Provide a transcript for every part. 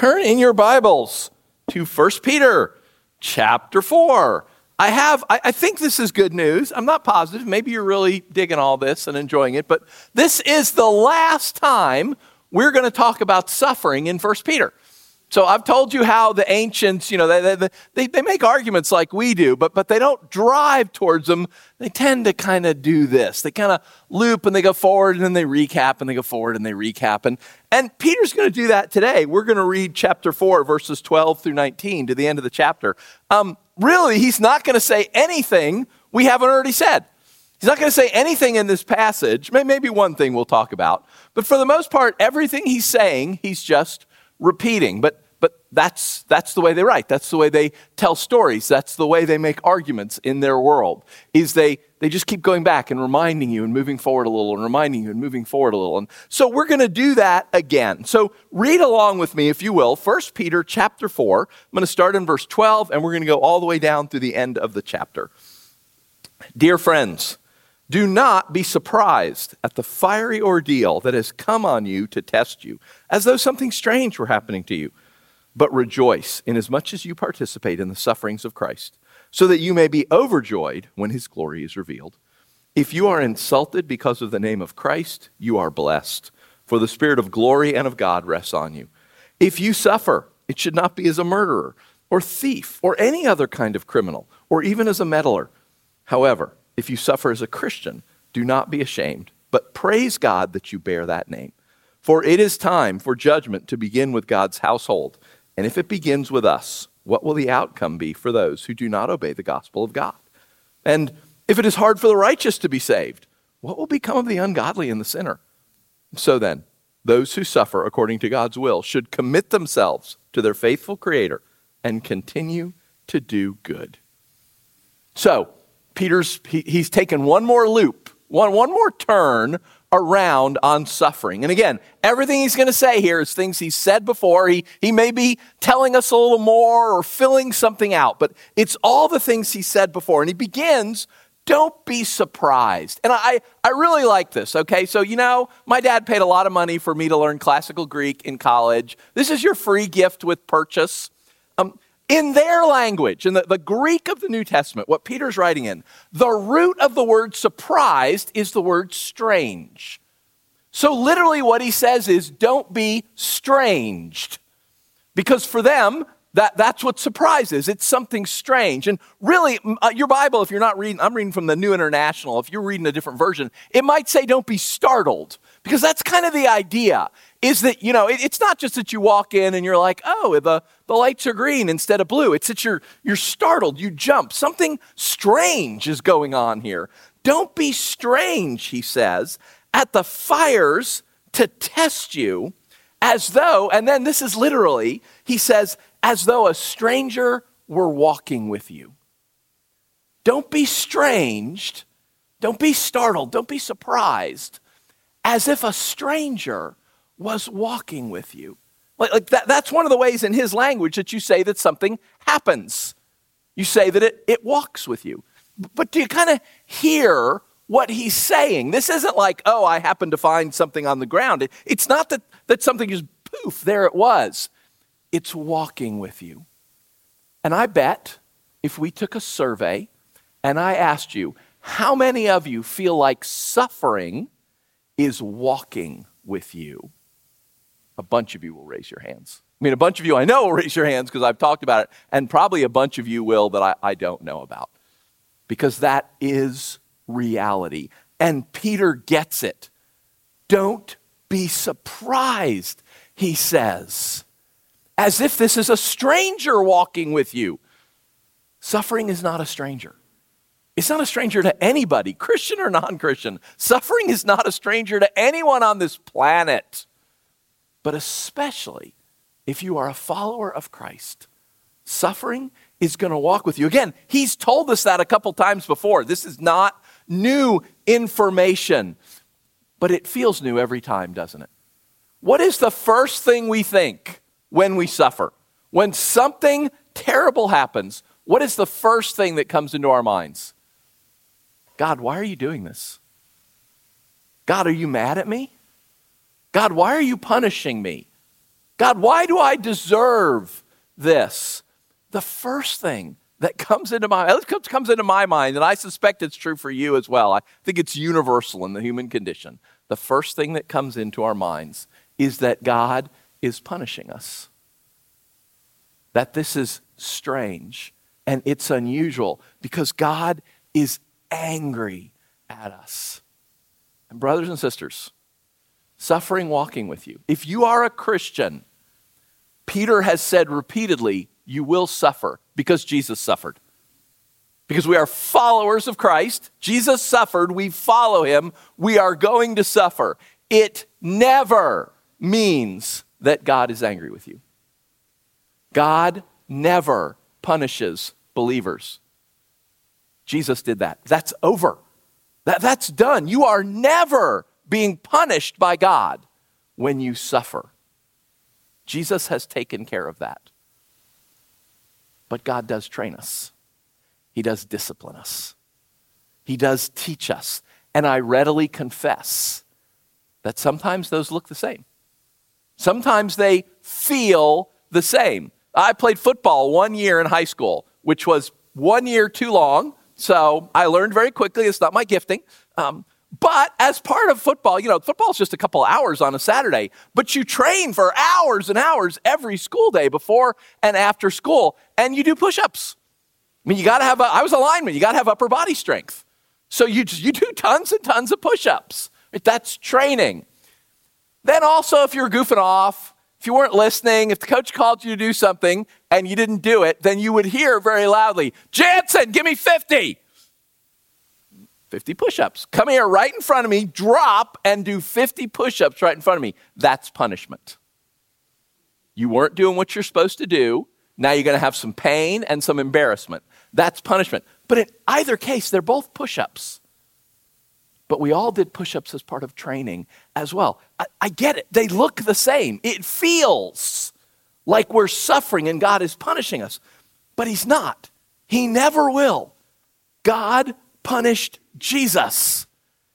turn in your Bibles to 1 Peter chapter 4. I have, I, I, think this is good news. I'm not positive. Maybe you're really digging all this and enjoying it, but this is the last time we're going to talk about suffering in 1 Peter. So I've told you how the ancients, you know, they, they, they make arguments like we do, but, but they don't drive towards them. They tend to kind of do this. They kind of loop and they go forward and then they recap and they go forward and they recap. And, and Peter's going to do that today. We're going to read chapter 4, verses 12 through 19 to the end of the chapter. Um, really, he's not going to say anything we haven't already said. He's not going to say anything in this passage. Maybe one thing we'll talk about. But for the most part, everything he's saying, he's just repeating. But, but that's, that's the way they write. That's the way they tell stories. That's the way they make arguments in their world, is they, they just keep going back and reminding you and moving forward a little and reminding you and moving forward a little. And so we're going to do that again. So read along with me, if you will, 1 Peter chapter 4. I'm going to start in verse 12 and we're going to go all the way down through the end of the chapter. Dear friends, do not be surprised at the fiery ordeal that has come on you to test you, as though something strange were happening to you. But rejoice inasmuch as you participate in the sufferings of Christ, so that you may be overjoyed when his glory is revealed. If you are insulted because of the name of Christ, you are blessed, for the Spirit of glory and of God rests on you. If you suffer, it should not be as a murderer, or thief, or any other kind of criminal, or even as a meddler. However, if you suffer as a Christian, do not be ashamed, but praise God that you bear that name. For it is time for judgment to begin with God's household. And if it begins with us, what will the outcome be for those who do not obey the gospel of God? And if it is hard for the righteous to be saved, what will become of the ungodly and the sinner? So then, those who suffer according to God's will should commit themselves to their faithful Creator and continue to do good. So, Peter's, he, he's taken one more loop, one, one more turn around on suffering. And again, everything he's going to say here is things he's said before. He, he may be telling us a little more or filling something out, but it's all the things he said before. And he begins, don't be surprised. And I, I really like this, okay? So, you know, my dad paid a lot of money for me to learn classical Greek in college. This is your free gift with purchase. In their language, in the, the Greek of the New Testament, what Peter's writing in, the root of the word surprised is the word strange. So, literally, what he says is don't be stranged. Because for them, that, that's what surprise is. It's something strange. And really, uh, your Bible, if you're not reading, I'm reading from the New International, if you're reading a different version, it might say don't be startled. Because that's kind of the idea is that, you know, it, it's not just that you walk in and you're like, oh, the, the lights are green instead of blue. It's that you're, you're startled, you jump. Something strange is going on here. Don't be strange, he says, at the fires to test you as though, and then this is literally, he says, as though a stranger were walking with you. Don't be strange. Don't be startled. Don't be surprised as if a stranger was walking with you. Like, like that, that's one of the ways in his language that you say that something happens. You say that it, it walks with you. But do you kind of hear what he's saying? This isn't like, oh, I happened to find something on the ground. It, it's not that, that something just poof, there it was. It's walking with you. And I bet if we took a survey and I asked you, how many of you feel like suffering is walking with you? A bunch of you will raise your hands. I mean, a bunch of you I know will raise your hands because I've talked about it, and probably a bunch of you will that I, I don't know about. Because that is reality. And Peter gets it. Don't be surprised, he says, as if this is a stranger walking with you. Suffering is not a stranger. It's not a stranger to anybody, Christian or non Christian. Suffering is not a stranger to anyone on this planet but especially if you are a follower of Christ. Suffering is going to walk with you. Again, he's told us that a couple times before. This is not new information, but it feels new every time, doesn't it? What is the first thing we think when we suffer? When something terrible happens, what is the first thing that comes into our minds? God, why are you doing this? God, are you mad at me? God, why are you punishing me? God, why do I deserve this? The first thing that comes into my comes into my mind, and I suspect it's true for you as well. I think it's universal in the human condition. The first thing that comes into our minds is that God is punishing us. That this is strange and it's unusual because God is angry at us. And, brothers and sisters, suffering walking with you. If you are a Christian, Peter has said repeatedly, you will suffer because Jesus suffered. Because we are followers of Christ, Jesus suffered, we follow him, we are going to suffer. It never means that God is angry with you. God never punishes believers. Jesus did that. That's over. That, that's done. You are never being punished by God when you suffer. Jesus has taken care of that. But God does train us, He does discipline us, He does teach us. And I readily confess that sometimes those look the same. Sometimes they feel the same. I played football one year in high school, which was one year too long. So I learned very quickly. It's not my gifting. Um, but as part of football, you know, football is just a couple hours on a Saturday, but you train for hours and hours every school day before and after school, and you do push ups. I mean, you got to have, a, I was a lineman, you got to have upper body strength. So you, you do tons and tons of push ups. That's training. Then also, if you're goofing off, if you weren't listening, if the coach called you to do something and you didn't do it, then you would hear very loudly, Jansen, give me 50. 50 push ups. Come here right in front of me, drop, and do 50 push ups right in front of me. That's punishment. You weren't doing what you're supposed to do. Now you're going to have some pain and some embarrassment. That's punishment. But in either case, they're both push ups. But we all did push ups as part of training as well. I, I, get it. They look the same. It feels like we're suffering and God is punishing us. But He's not. He never will. God punished Jesus.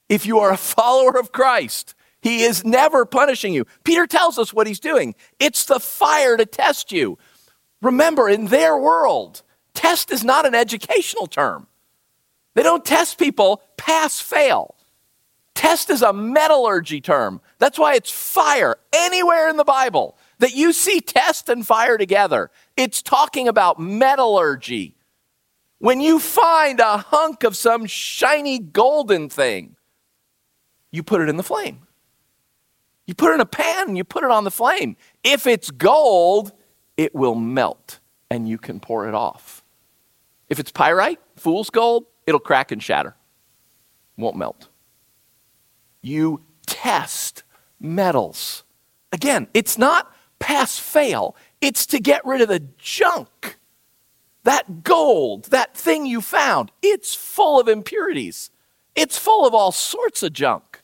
If you are a follower of Christ, he is never punishing you. Peter tells us what he's doing it's the fire to test you. Remember, in their world, test is not an educational term. They don't test people pass fail. Test is a metallurgy term. That's why it's fire anywhere in the Bible that you see test and fire together. It's talking about metallurgy. When you find a hunk of some shiny golden thing, you put it in the flame. You put it in a pan and you put it on the flame. If it's gold, it will melt and you can pour it off. If it's pyrite, fool's gold, it'll crack and shatter. Won't melt. You test metals. Again, it's not pass fail, it's to get rid of the junk that gold, that thing you found, it's full of impurities. It's full of all sorts of junk.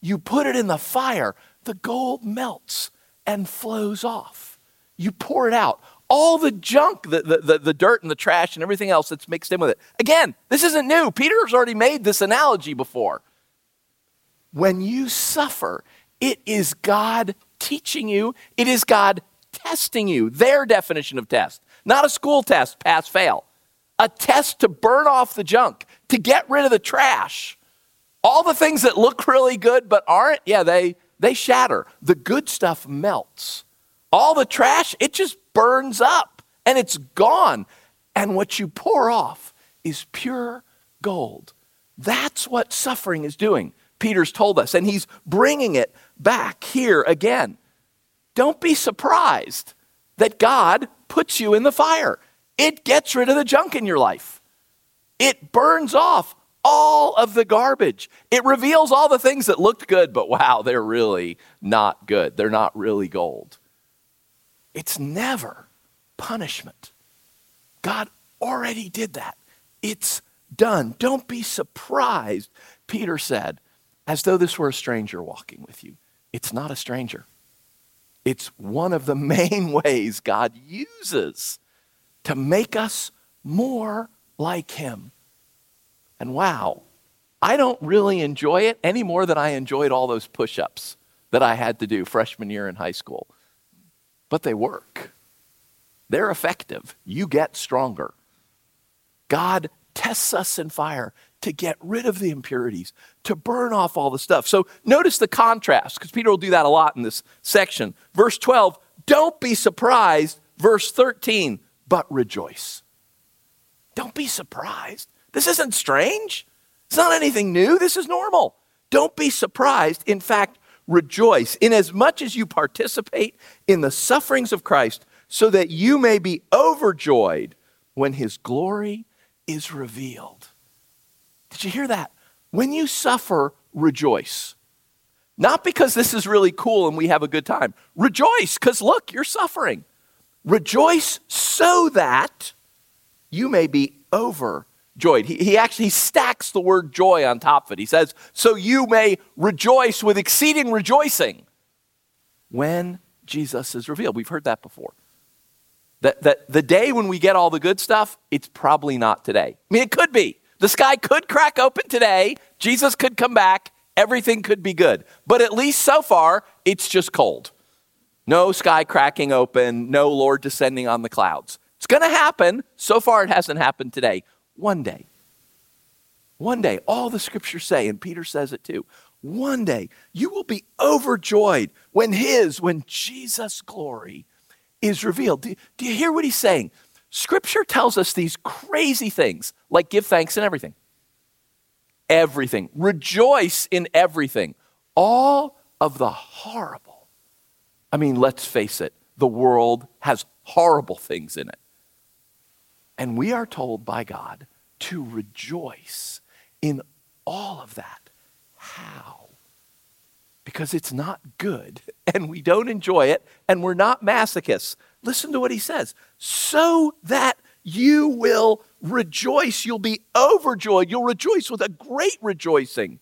You put it in the fire, the gold melts and flows off. You pour it out. All the junk, the, the, the, dirt and the trash and everything else that's mixed in with it. Again, this isn't new. Peter's already made this analogy before. When you suffer, it is God teaching you, it is God testing you. Their definition of test. Not a school test, pass fail. A test to burn off the junk, to get rid of the trash. All the things that look really good but aren't, yeah, they, they shatter. The good stuff melts. All the trash, it just burns up and it's gone. And what you pour off is pure gold. That's what suffering is doing. Peter's told us, and he's bringing it back here again. Don't be surprised that God puts you in the fire. It gets rid of the junk in your life. It burns off all of the garbage. It reveals all the things that looked good, but wow, they're really not good. They're not really gold. It's never punishment. God already did that. It's done. Don't be surprised, Peter said, as though this were a stranger walking with you. It's not a stranger. It's one of the main ways God uses to make us more like Him. And wow, I don't really enjoy it any more than I enjoyed all those push ups that I had to do freshman year in high school. but they work. They're effective. You get stronger. God tests us in fire to get rid of the impurities, to burn off all the stuff. So notice the contrast, because Peter will do that a lot in this section. Verse 12, don't be surprised. Verse 13, but rejoice. Don't be surprised. This isn't strange. It's not anything new. This is normal. Don't be surprised. In fact, rejoice, inasmuch as you participate in the sufferings of Christ, so that you may be overjoyed when his glory is revealed. Did you hear that? When you suffer, rejoice. Not because this is really cool and we have a good time. Rejoice because look, you're suffering. Rejoice so that you may be overjoyed. He, he actually stacks the word joy on top of it. He says, So you may rejoice with exceeding rejoicing when Jesus is revealed. We've heard that before. That, that the day when we get all the good stuff, it's probably not today. I mean, it could be. The sky could crack open today. Jesus could come back. Everything could be good. But at least so far, it's just cold. No sky cracking open, no Lord descending on the clouds. It's going to happen. So far, it hasn't happened today. One day. One day, all the scriptures say, and Peter says it too. One day, you will be overjoyed when His, when Jesus' glory is revealed. Do, do you hear what he's saying? Scripture tells us these crazy things, like give thanks in everything. Everything. Rejoice in everything. All of the horrible. I mean, let's face it, the world has horrible things in it. And we are told by God to rejoice in all of that. How? Because it's not good and we don't enjoy it and we're not masochists. Listen to what he says so that you will rejoice. You'll be overjoyed. You'll rejoice with a great rejoicing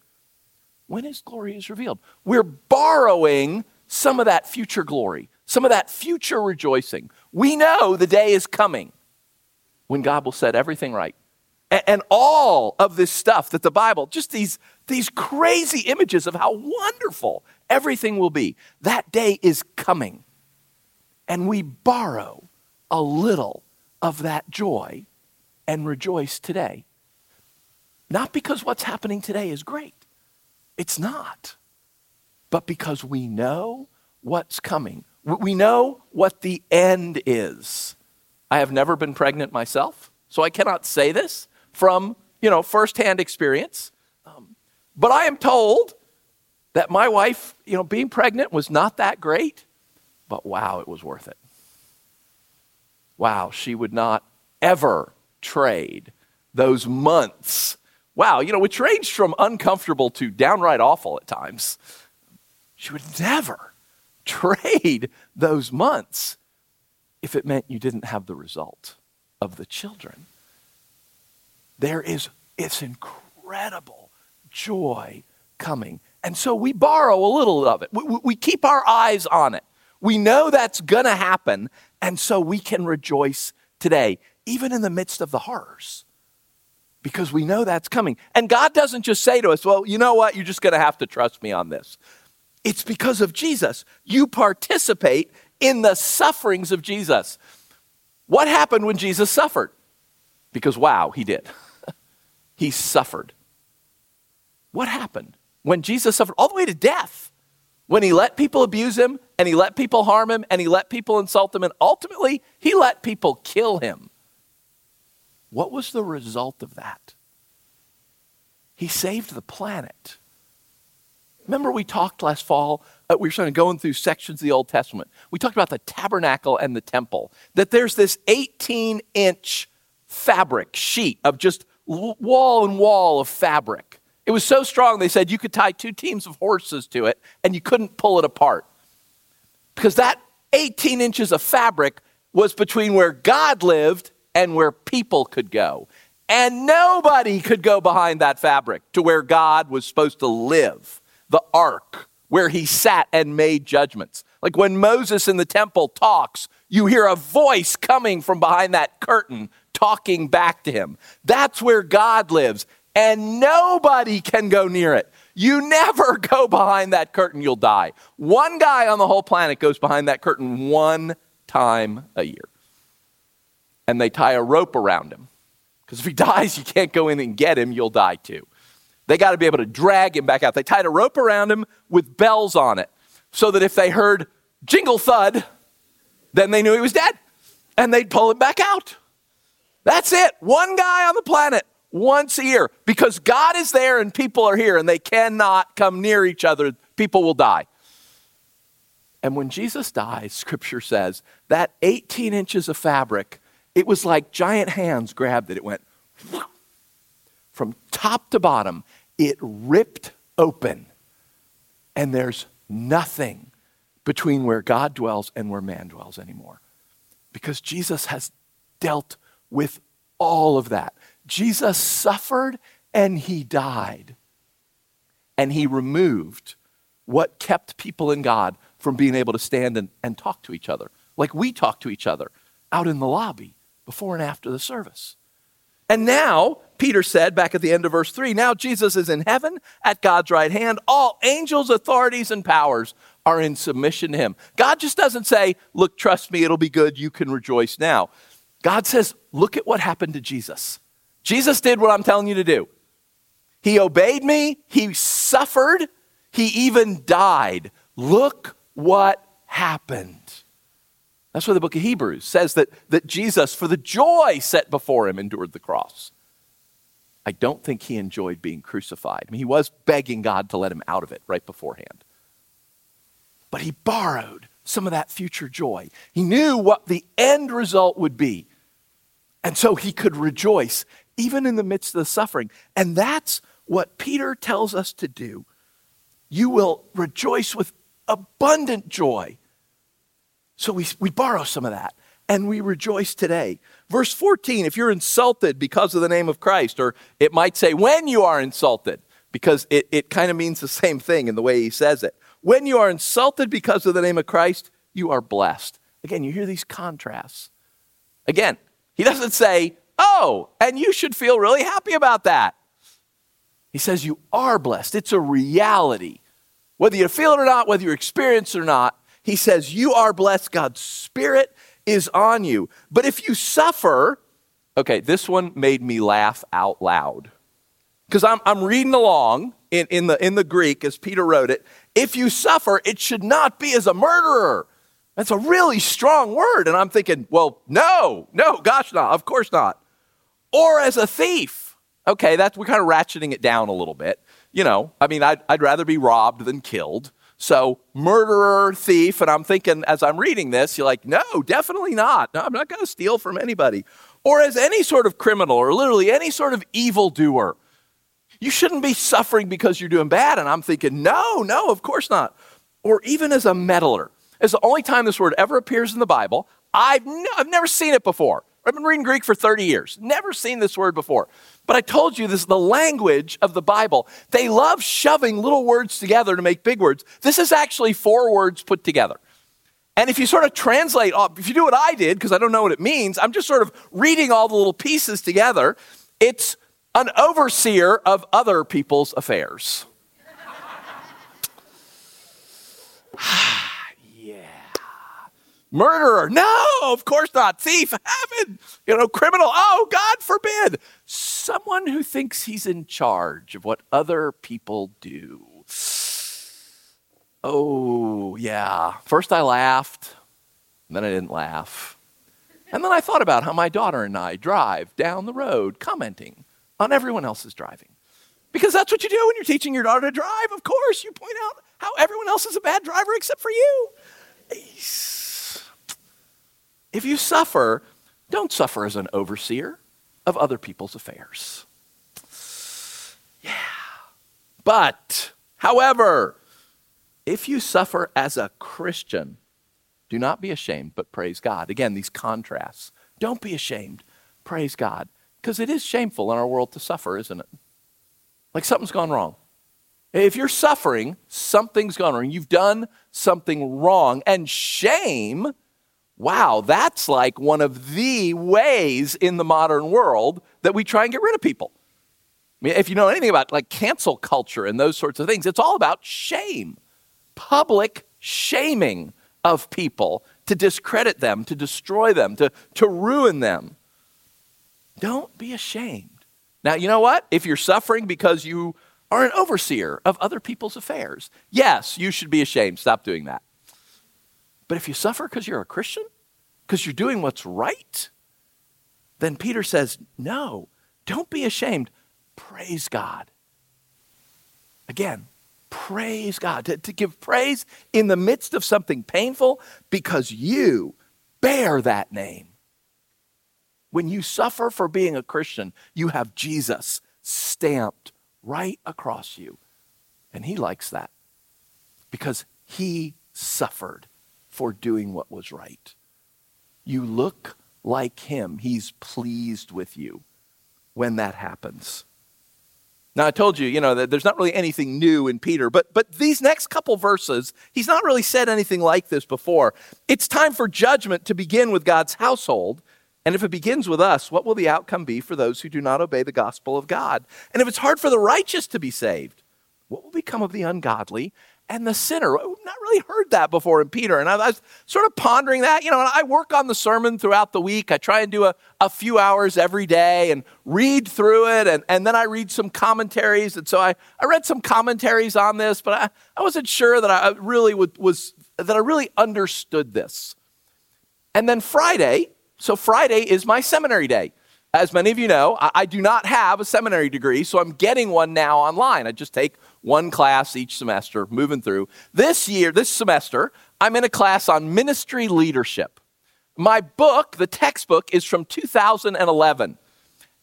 when his glory is revealed. We're borrowing some of that future glory, some of that future rejoicing. We know the day is coming when God will set everything right. And, all of this stuff that the Bible, just these, these crazy images of how wonderful everything will be, that day is coming and we borrow a little of that joy and rejoice today. Not because what's happening today is great, it's not, but because we know what's coming. We know what the end is. I have never been pregnant myself, so I cannot say this from, you know, firsthand experience. Um, but I am told that my wife, you know, being pregnant was not that great. But wow, it was worth it. Wow, she would not ever trade those months. Wow, you know, which ranged from uncomfortable to downright awful at times. She would never trade those months if it meant you didn't have the result of the children. There is, it's incredible joy coming. And so we borrow a little of it. We, we keep our eyes on it. We know that's going to happen, and so we can rejoice today, even in the midst of the horrors, because we know that's coming. And God doesn't just say to us, well, you know what? You're just going to have to trust me on this. It's because of Jesus. You participate in the sufferings of Jesus. What happened when Jesus suffered? Because, wow, he did. he suffered. What happened when Jesus suffered all the way to death? when he let people abuse him and he let people harm him and he let people insult him and ultimately he let people kill him. What was the result of that? He saved the planet. Remember, we talked last fall, uh, we were sort of going through sections of the Old Testament. We talked about the tabernacle and the temple, that there's this 18 inch fabric sheet of just wall and wall of fabric it was so strong, they said you could tie two teams of horses to it and you couldn't pull it apart. Because that 18 inches of fabric was between where God lived and where people could go. And nobody could go behind that fabric to where God was supposed to live, the ark, where he sat and made judgments. Like when Moses in the temple talks, you hear a voice coming from behind that curtain talking back to him. That's where God lives and nobody can go near it. You never go behind that curtain, you'll die. One guy on the whole planet goes behind that curtain one time a year. And they tie a rope around him. Because if he dies, you can't go in and get him, you'll die too. They got to be able to drag him back out. They tied a rope around him with bells on it so that if they heard jingle thud, then they knew he was dead and they'd pull him back out. That's it. One guy on the planet once a year because God is there and people are here and they cannot come near each other. People will die. And when Jesus dies, scripture says that 18 inches of fabric, it was like giant hands grabbed it. It went from top to bottom, it ripped open. And there's nothing between where God dwells and where man dwells anymore. Because Jesus has dealt with all of that. Jesus suffered and he died. And he removed what kept people in God from being able to stand and, and talk to each other, like we talk to each other out in the lobby before and after the service. And now, Peter said back at the end of verse 3 now Jesus is in heaven at God's right hand. All angels, authorities, and powers are in submission to him. God just doesn't say, Look, trust me, it'll be good, you can rejoice now. God says, Look at what happened to Jesus. Jesus did what I'm telling you to do. He obeyed me, he suffered, he even died. Look what happened. That's why the book of Hebrews says that, that Jesus, for the joy set before him, endured the cross. I don't think he enjoyed being crucified. I mean, he was begging God to let him out of it right beforehand. But he borrowed some of that future joy. He knew what the end result would be. And so he could rejoice even in the midst of the suffering. And that's what Peter tells us to do. You will rejoice with abundant joy so we, we borrow some of that and we rejoice today. Verse 14, if you're insulted because of the name of Christ, or it might say when you are insulted, because it, it kind of means the same thing in the way he says it. When you are insulted because of the name of Christ, you are blessed. Again, you hear these contrasts. Again, he doesn't say, oh, and you should feel really happy about that. He says you are blessed. It's a reality. Whether you feel it or not, whether you experience it or not, he says, You are blessed. God's Spirit is on you. But if you suffer, okay, this one made me laugh out loud. Because I'm, I'm reading along in, in, the, in the Greek as Peter wrote it. If you suffer, it should not be as a murderer. That's a really strong word. And I'm thinking, well, no, no, gosh, not. Of course not. Or as a thief. Okay, that's, we're kind of ratcheting it down a little bit. You know, I mean, I'd, I'd rather be robbed than killed. So, murderer, thief, and I'm thinking as I'm reading this, you're like, no, definitely not. No, I'm not going to steal from anybody. Or as any sort of criminal or literally any sort of evildoer. You shouldn't be suffering because you're doing bad. And I'm thinking, no, no, of course not. Or even as a meddler. It's the only time this word ever appears in the Bible. I've, I've never seen it before. I've been reading Greek for 30 years. Never seen this word before. But I told you this is the language of the Bible. They love shoving little words together to make big words. This is actually four words put together. And if you sort of translate, if you do what I did, because I don't know what it means, I'm just sort of reading all the little pieces together. It's an overseer of other people's affairs. Murderer, no, of course not. Thief, heaven. You know, criminal, oh, God forbid. Someone who thinks he's in charge of what other people do. Oh, yeah. First I laughed, then I didn't laugh. And then I thought about how my daughter and I drive down the road commenting on everyone else's driving. Because that's what you do when you're teaching your daughter to drive. Of course, you point out how everyone else is a bad driver except for you. If you suffer, don't suffer as an overseer of other people's affairs. Yeah. But, however, if you suffer as a Christian, do not be ashamed, but praise God. Again, these contrasts. Don't be ashamed. Praise God. Because it is shameful in our world to suffer, isn't it? Like something's gone wrong. If you're suffering, something's gone wrong. You've done something wrong. And shame Wow, that's like one of the ways in the modern world that we try and get rid of people. I mean, if you know anything about like cancel culture and those sorts of things, it's all about shame, public shaming of people to discredit them, to destroy them, to, to ruin them. Don't be ashamed. Now, you know what? If you're suffering because you are an overseer of other people's affairs, yes, you should be ashamed. Stop doing that. But if you suffer because you're a Christian, because you're doing what's right, then Peter says, no, don't be ashamed. Praise God. Again, praise God. To, to give praise in the midst of something painful because you bear that name. When you suffer for being a Christian, you have Jesus stamped right across you. And he likes that because he suffered for doing what was right. You look like him. He's pleased with you when that happens. Now, I told you, you know, that there's not really anything new in Peter, but, but these next couple verses, he's not really said anything like this before. It's time for judgment to begin with God's household. And if it begins with us, what will the outcome be for those who do not obey the gospel of God? And if it's hard for the righteous to be saved, what will become of the ungodly and the sinner. Not really heard that before in Peter. And I was sort of pondering that. You know, and I work on the sermon throughout the week. I try and do a, a few hours every day and read through it. And, and then I read some commentaries. And so I, I read some commentaries on this, but I, I wasn't sure that I really would, was, that I really understood this. And then Friday, so Friday is my seminary day. As many of you know, I, I do not have a seminary degree, so I'm getting one now online. I just take one class each semester, moving through. This year, this semester, I'm in a class on ministry leadership. My book, the textbook, is from 2011.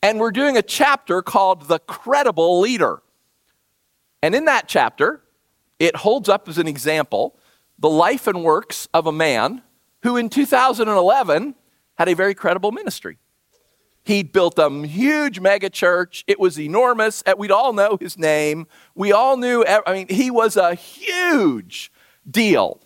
And we're doing a chapter called The Credible Leader. And in that chapter, it holds up as an example the life and works of a man who in 2011 had a very credible ministry. He'd built a huge mega church. It was enormous. We'd all know his name. We all knew, I mean, he was a huge deal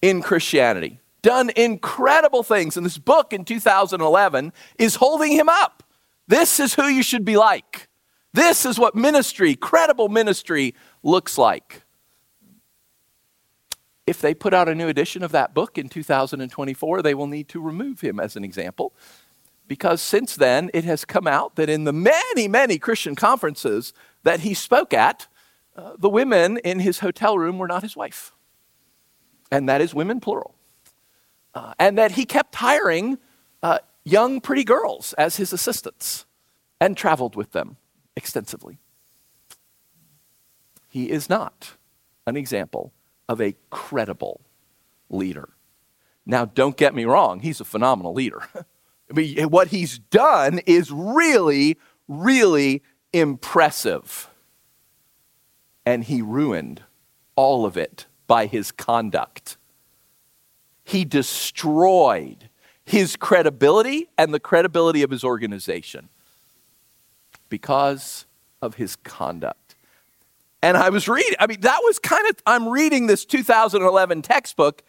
in Christianity. Done incredible things. And this book in 2011 is holding him up. This is who you should be like. This is what ministry, credible ministry, looks like. If they put out a new edition of that book in 2024, they will need to remove him as an example because since then it has come out that in the many, many Christian conferences that he spoke at, uh, the women in his hotel room were not his wife. And that is women plural. Uh, and that he kept hiring uh, young, pretty girls as his assistants and traveled with them extensively. He is not an example of a credible leader. Now, don't get me wrong, he's a phenomenal leader. Mean, what he's done is really, really impressive. And he ruined all of it by his conduct. He destroyed his credibility and the credibility of his organization because of his conduct. And I was reading, I mean, that was kind of, I'm reading this 2011 textbook,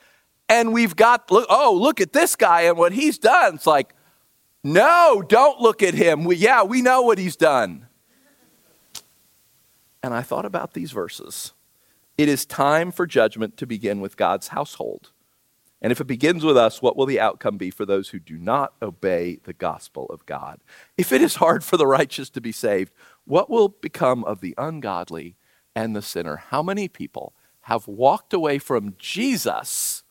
and we've got, oh, look at this guy and what he's done. It's like, no, don't look at him. We, yeah, we know what he's done. And I thought about these verses. It is time for judgment to begin with God's household. And if it begins with us, what will the outcome be for those who do not obey the gospel of God? If it is hard for the righteous to be saved, what will become of the ungodly and the sinner? How many people have walked away from Jesus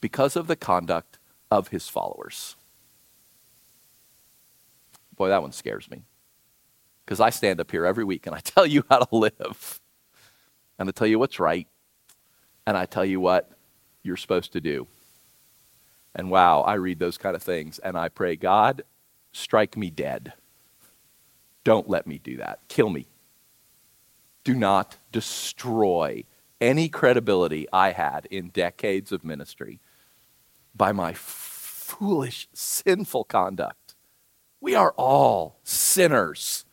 because of the conduct of his followers? Boy, that one scares me. Because I stand up here every week and I tell you how to live. And I tell you what's right. And I tell you what you're supposed to do. And wow, I read those kind of things and I pray, God, strike me dead. Don't let me do that. Kill me. Do not destroy any credibility I had in decades of ministry by my foolish, sinful conduct. We are all sinners.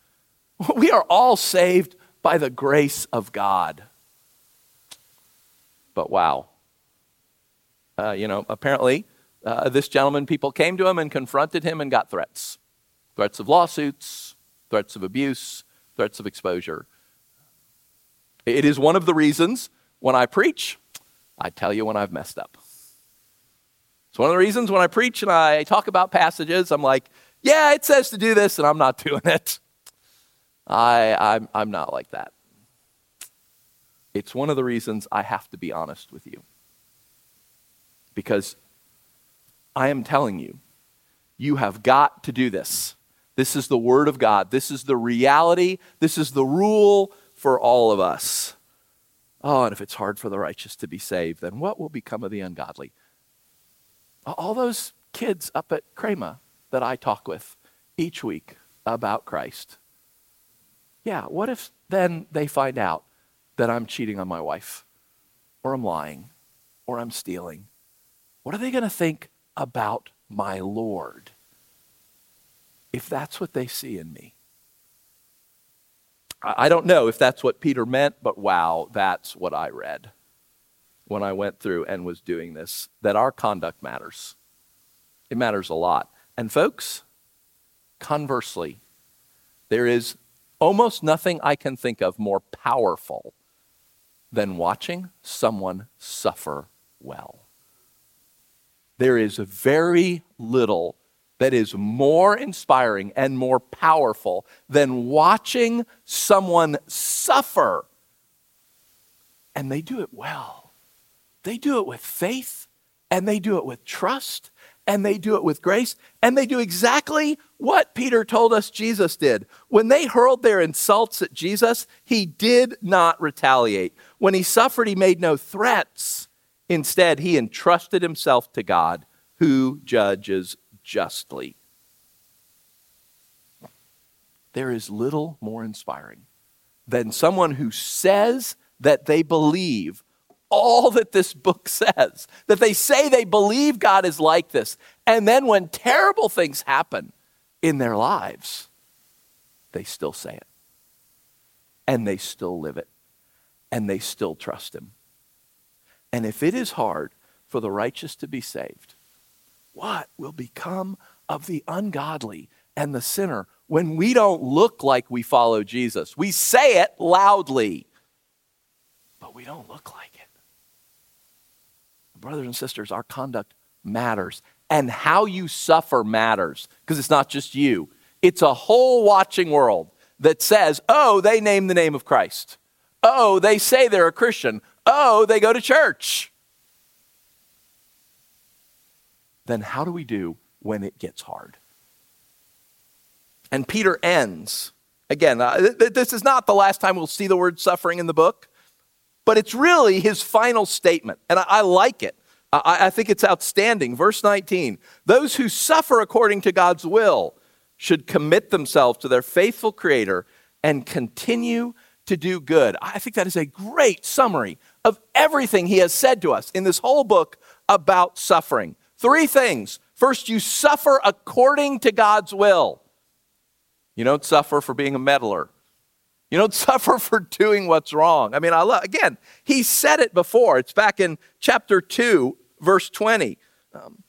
We are all saved by the grace of God. But wow. Uh, you know, apparently, uh, this gentleman, people came to him and confronted him and got threats threats of lawsuits, threats of abuse, threats of exposure. It is one of the reasons when I preach, I tell you when I've messed up. It's one of the reasons when I preach and I talk about passages, I'm like, yeah, it says to do this, and I'm not doing it. I, I'm, I'm not like that. It's one of the reasons I have to be honest with you. Because I am telling you, you have got to do this. This is the Word of God. This is the reality. This is the rule for all of us. Oh, and if it's hard for the righteous to be saved, then what will become of the ungodly? All those kids up at Crema that I talk with each week about Christ. Yeah, what if then they find out that I'm cheating on my wife, or I'm lying, or I'm stealing? What are they going to think about my Lord if that's what they see in me? I don't know if that's what Peter meant, but wow, that's what I read when I went through and was doing this that our conduct matters. It matters a lot. And, folks, conversely, there is almost nothing I can think of more powerful than watching someone suffer well. There is very little that is more inspiring and more powerful than watching someone suffer. And they do it well. They do it with faith, and they do it with trust, and they do it with grace, and they do exactly what Peter told us Jesus did. When they hurled their insults at Jesus, he did not retaliate. When he suffered, he made no threats. Instead, he entrusted himself to God, who judges justly. There is little more inspiring than someone who says that they believe all that this book says, that they say they believe God is like this. And then when terrible things happen in their lives, they still say it. And they still live it. And they still trust Him. And if it is hard for the righteous to be saved, what will become of the ungodly and the sinner when we don't look like we follow Jesus? We say it loudly, but we don't look like it. Brothers and sisters, our conduct matters. And how you suffer matters because it's not just you, it's a whole watching world that says, oh, they name the name of Christ. Oh, they say they're a Christian. Oh, they go to church then how do we do when it gets hard? And Peter ends. Again, uh, th- this is not the last time we'll see the word suffering in the book, but it's really his final statement. And I, I like it. I, I think it's outstanding. Verse 19 Those who suffer according to God's will should commit themselves to their faithful Creator and continue to do good. I think that is a great summary of everything he has said to us in this whole book about suffering. Three things. First, you suffer according to God's will. You don't suffer for being a meddler. You don't suffer for doing what's wrong. I mean, I love, again, he said it before. It's back in chapter 2, verse 20. Um,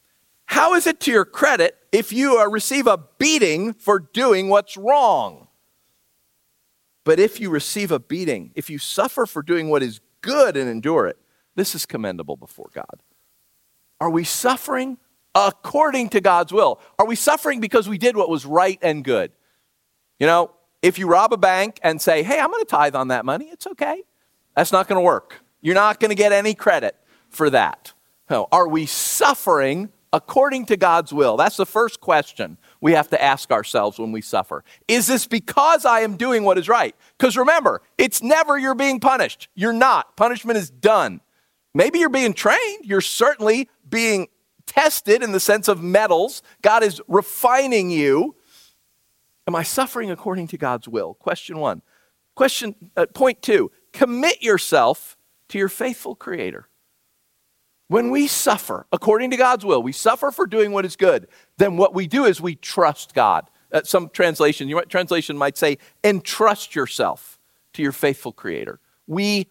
how is it to your credit if you uh, receive a beating for doing what's wrong? But if you receive a beating, if you suffer for doing what is good and endure it, this is commendable before God. Are we suffering according to God's will? Are we suffering because we did what was right and good? You know, if you rob a bank and say, hey, I'm going to tithe on that money, it's okay. That's not going to work. You're not going to get any credit for that. No. Are we suffering according to God's will? That's the first question we have to ask ourselves when we suffer. Is this because I am doing what is right? Because remember, it's never you're being punished. You're not. Punishment is done. Maybe you're being trained. You're certainly being tested in the sense of metals. God is refining you. Am I suffering according to God's will? Question one. Question uh, point two. Commit yourself to your faithful Creator. When we suffer according to God's will, we suffer for doing what is good. Then what we do is we trust God. Uh, some translation, your translation might say, entrust yourself to your faithful Creator. We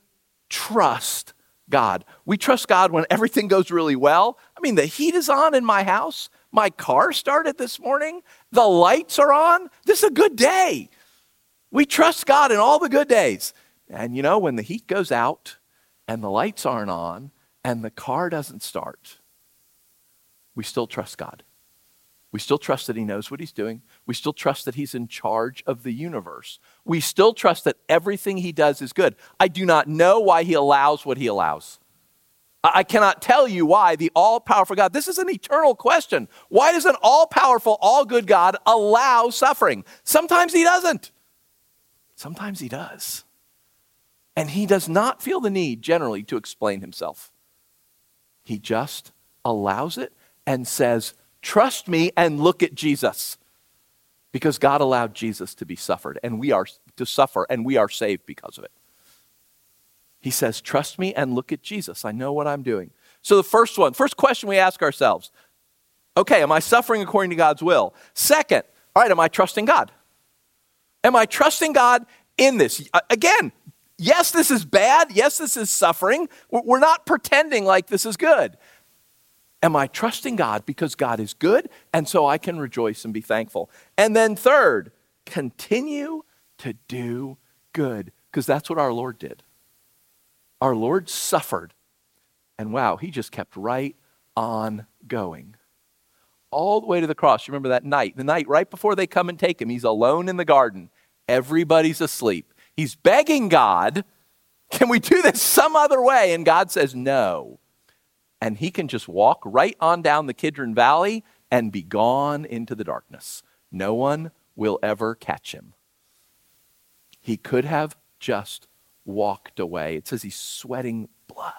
trust God. We trust God when everything goes really well. I mean, the heat is on in my house. My car started this morning. The lights are on. This is a good day. We trust God in all the good days. And you know, when the heat goes out and the lights aren't on and the car doesn't start, we still trust God. We still trust that He knows what He's doing. We still trust that He's in charge of the universe. We still trust that everything He does is good. I do not know why He allows what He allows. I cannot tell you why the all powerful God, this is an eternal question. Why does an all powerful, all good God allow suffering? Sometimes He doesn't, sometimes He does. And He does not feel the need generally to explain Himself. He just allows it and says, Trust me and look at Jesus. Because God allowed Jesus to be suffered and we are to suffer and we are saved because of it. He says, Trust me and look at Jesus. I know what I'm doing. So, the first one, first question we ask ourselves okay, am I suffering according to God's will? Second, all right, am I trusting God? Am I trusting God in this? Again, yes, this is bad. Yes, this is suffering. We're not pretending like this is good. Am I trusting God because God is good and so I can rejoice and be thankful? And then, third, continue to do good because that's what our Lord did. Our Lord suffered, and wow, he just kept right on going. All the way to the cross. You remember that night, the night right before they come and take him, he's alone in the garden. Everybody's asleep. He's begging God, can we do this some other way? And God says, no and he can just walk right on down the Kidron Valley and be gone into the darkness. No one will ever catch him. He could have just walked away. It says he's sweating blood.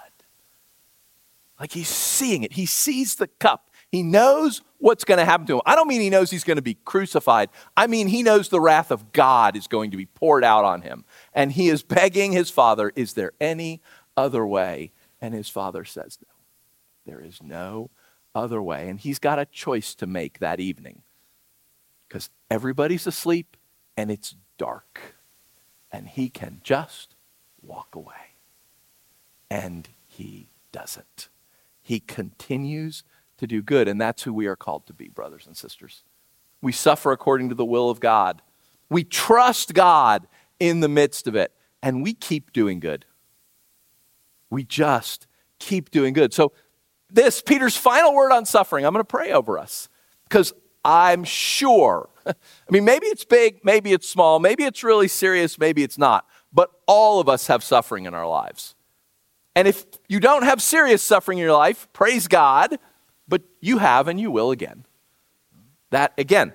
Like he's seeing it. He sees the cup. He knows what's going to happen to him. I don't mean he knows he's going to be crucified. I mean he knows the wrath of God is going to be poured out on him. And he is begging his father, Is there any other way? And his father says, No. There is no other way. And he's got a choice to make that evening because everybody's asleep and it's dark. And he can just walk away. And he doesn't. He continues to do good. And that's who we are called to be, brothers and sisters. We suffer according to the will of God. We trust God in the midst of it. And we keep doing good. We just keep doing good. So this, Peter's final word on suffering, I'm going to pray over us because I'm sure. I mean, maybe it's big, maybe it's small, maybe it's really serious, maybe it's not, but all of us have suffering in our lives. And if you don't have serious suffering in your life, praise God, but you have and you will again. That, again,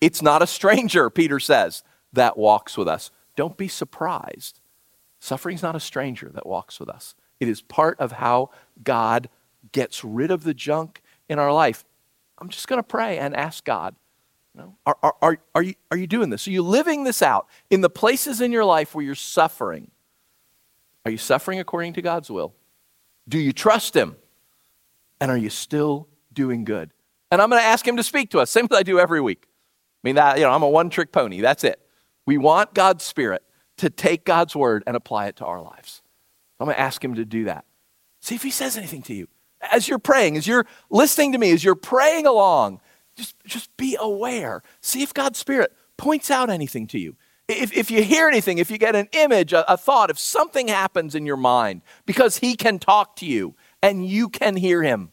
it's not a stranger, Peter says, that walks with us. Don't be surprised. Suffering's not a stranger that walks with us. It is part of how God gets rid of the junk in our life, I'm just going to pray and ask God. Know, are, are, are, are, you, are you doing this? Are you living this out in the places in your life where you're suffering? Are you suffering according to God's will? Do you trust Him? And are you still doing good? And I'm going to ask Him to speak to us, same as I do every week. I mean, that, you know, I'm a one trick pony. That's it. We want God's Spirit to take God's word and apply it to our lives. I'm going to ask Him to do that. See if He says anything to you as you're praying, as you're listening to me, as you're praying along, just, just be aware. See if God's Spirit points out anything to you. If, if you hear anything, if you get an image, a, a thought, if something happens in your mind, because He can talk to you and you can hear Him,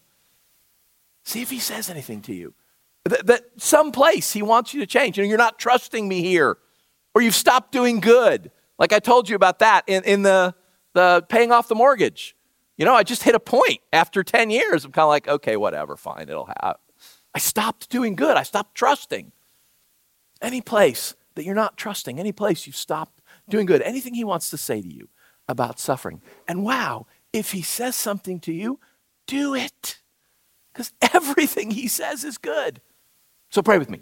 see if He says anything to you. That, that some place He wants you to change. You know, you're not trusting me here, or you've stopped doing good. Like I told you about that in, in the, the paying off the mortgage. You know, I just hit a point after 10 years. I'm kind of like, okay, whatever, fine, it'll have. I stopped doing good. I stopped trusting. Any place that you're not trusting, any place you've stopped doing good, anything he wants to say to you about suffering. And wow, if he says something to you, do it. Because everything he says is good. So pray with me.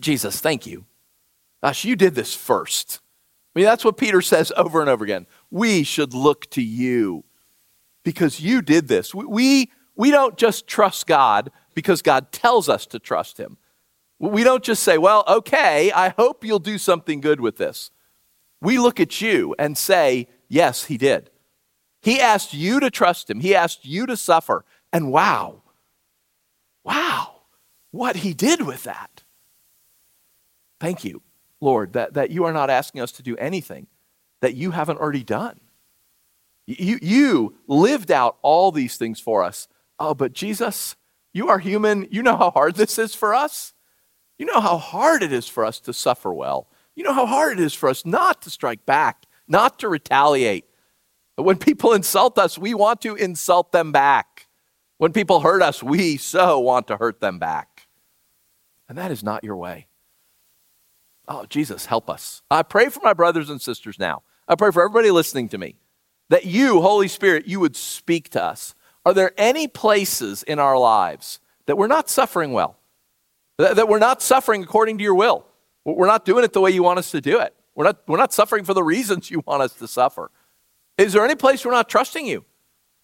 Jesus, thank you. Gosh, you did this first. I mean, that's what Peter says over and over again we should look to you because you did this. We, we don't just trust God because God tells us to trust him. We don't just say, well, okay, I hope you'll do something good with this. We look at you and say, yes, he did. He asked you to trust him, he asked you to suffer. And wow, wow, what he did with that. Thank you. Lord, that, that you are not asking us to do anything that you haven't already done. You, you lived out all these things for us. Oh, but Jesus, you are human. You know how hard this is for us. You know how hard it is for us to suffer well. You know how hard it is for us not to strike back, not to retaliate. But when people insult us, we want to insult them back. When people hurt us, we so want to hurt them back. And that is not your way. Oh, Jesus, help us. I pray for my brothers and sisters now. I pray for everybody listening to me that you, Holy Spirit, you would speak to us. Are there any places in our lives that we're not suffering well? That we're not suffering according to your will? We're not doing it the way you want us to do it. We're not, we're not suffering for the reasons you want us to suffer. Is there any place we're not trusting you?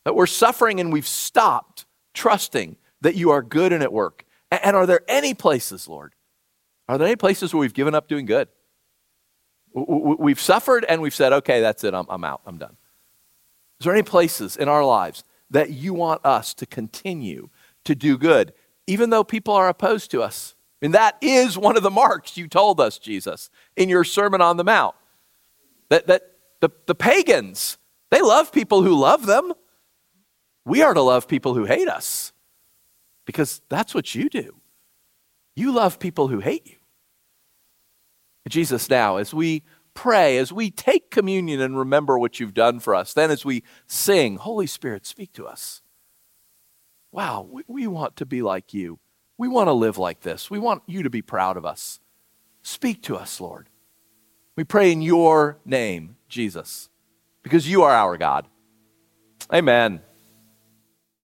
That we're suffering and we've stopped trusting that you are good and at work? And are there any places, Lord? Are there any places where we've given up doing good? We've suffered and we've said, okay, that's it, I'm, I'm out, I'm done. Is there any places in our lives that you want us to continue to do good, even though people are opposed to us? And that is one of the marks you told us, Jesus, in your Sermon on the Mount. That, that the, the pagans, they love people who love them. We are to love people who hate us because that's what you do. You love people who hate you. Jesus, now, as we pray, as we take communion and remember what you've done for us, then as we sing, Holy Spirit, speak to us. Wow, we, we want to be like you. We want to live like this. We want you to be proud of us. Speak to us, Lord. We pray in your name, Jesus, because you are our God. Amen.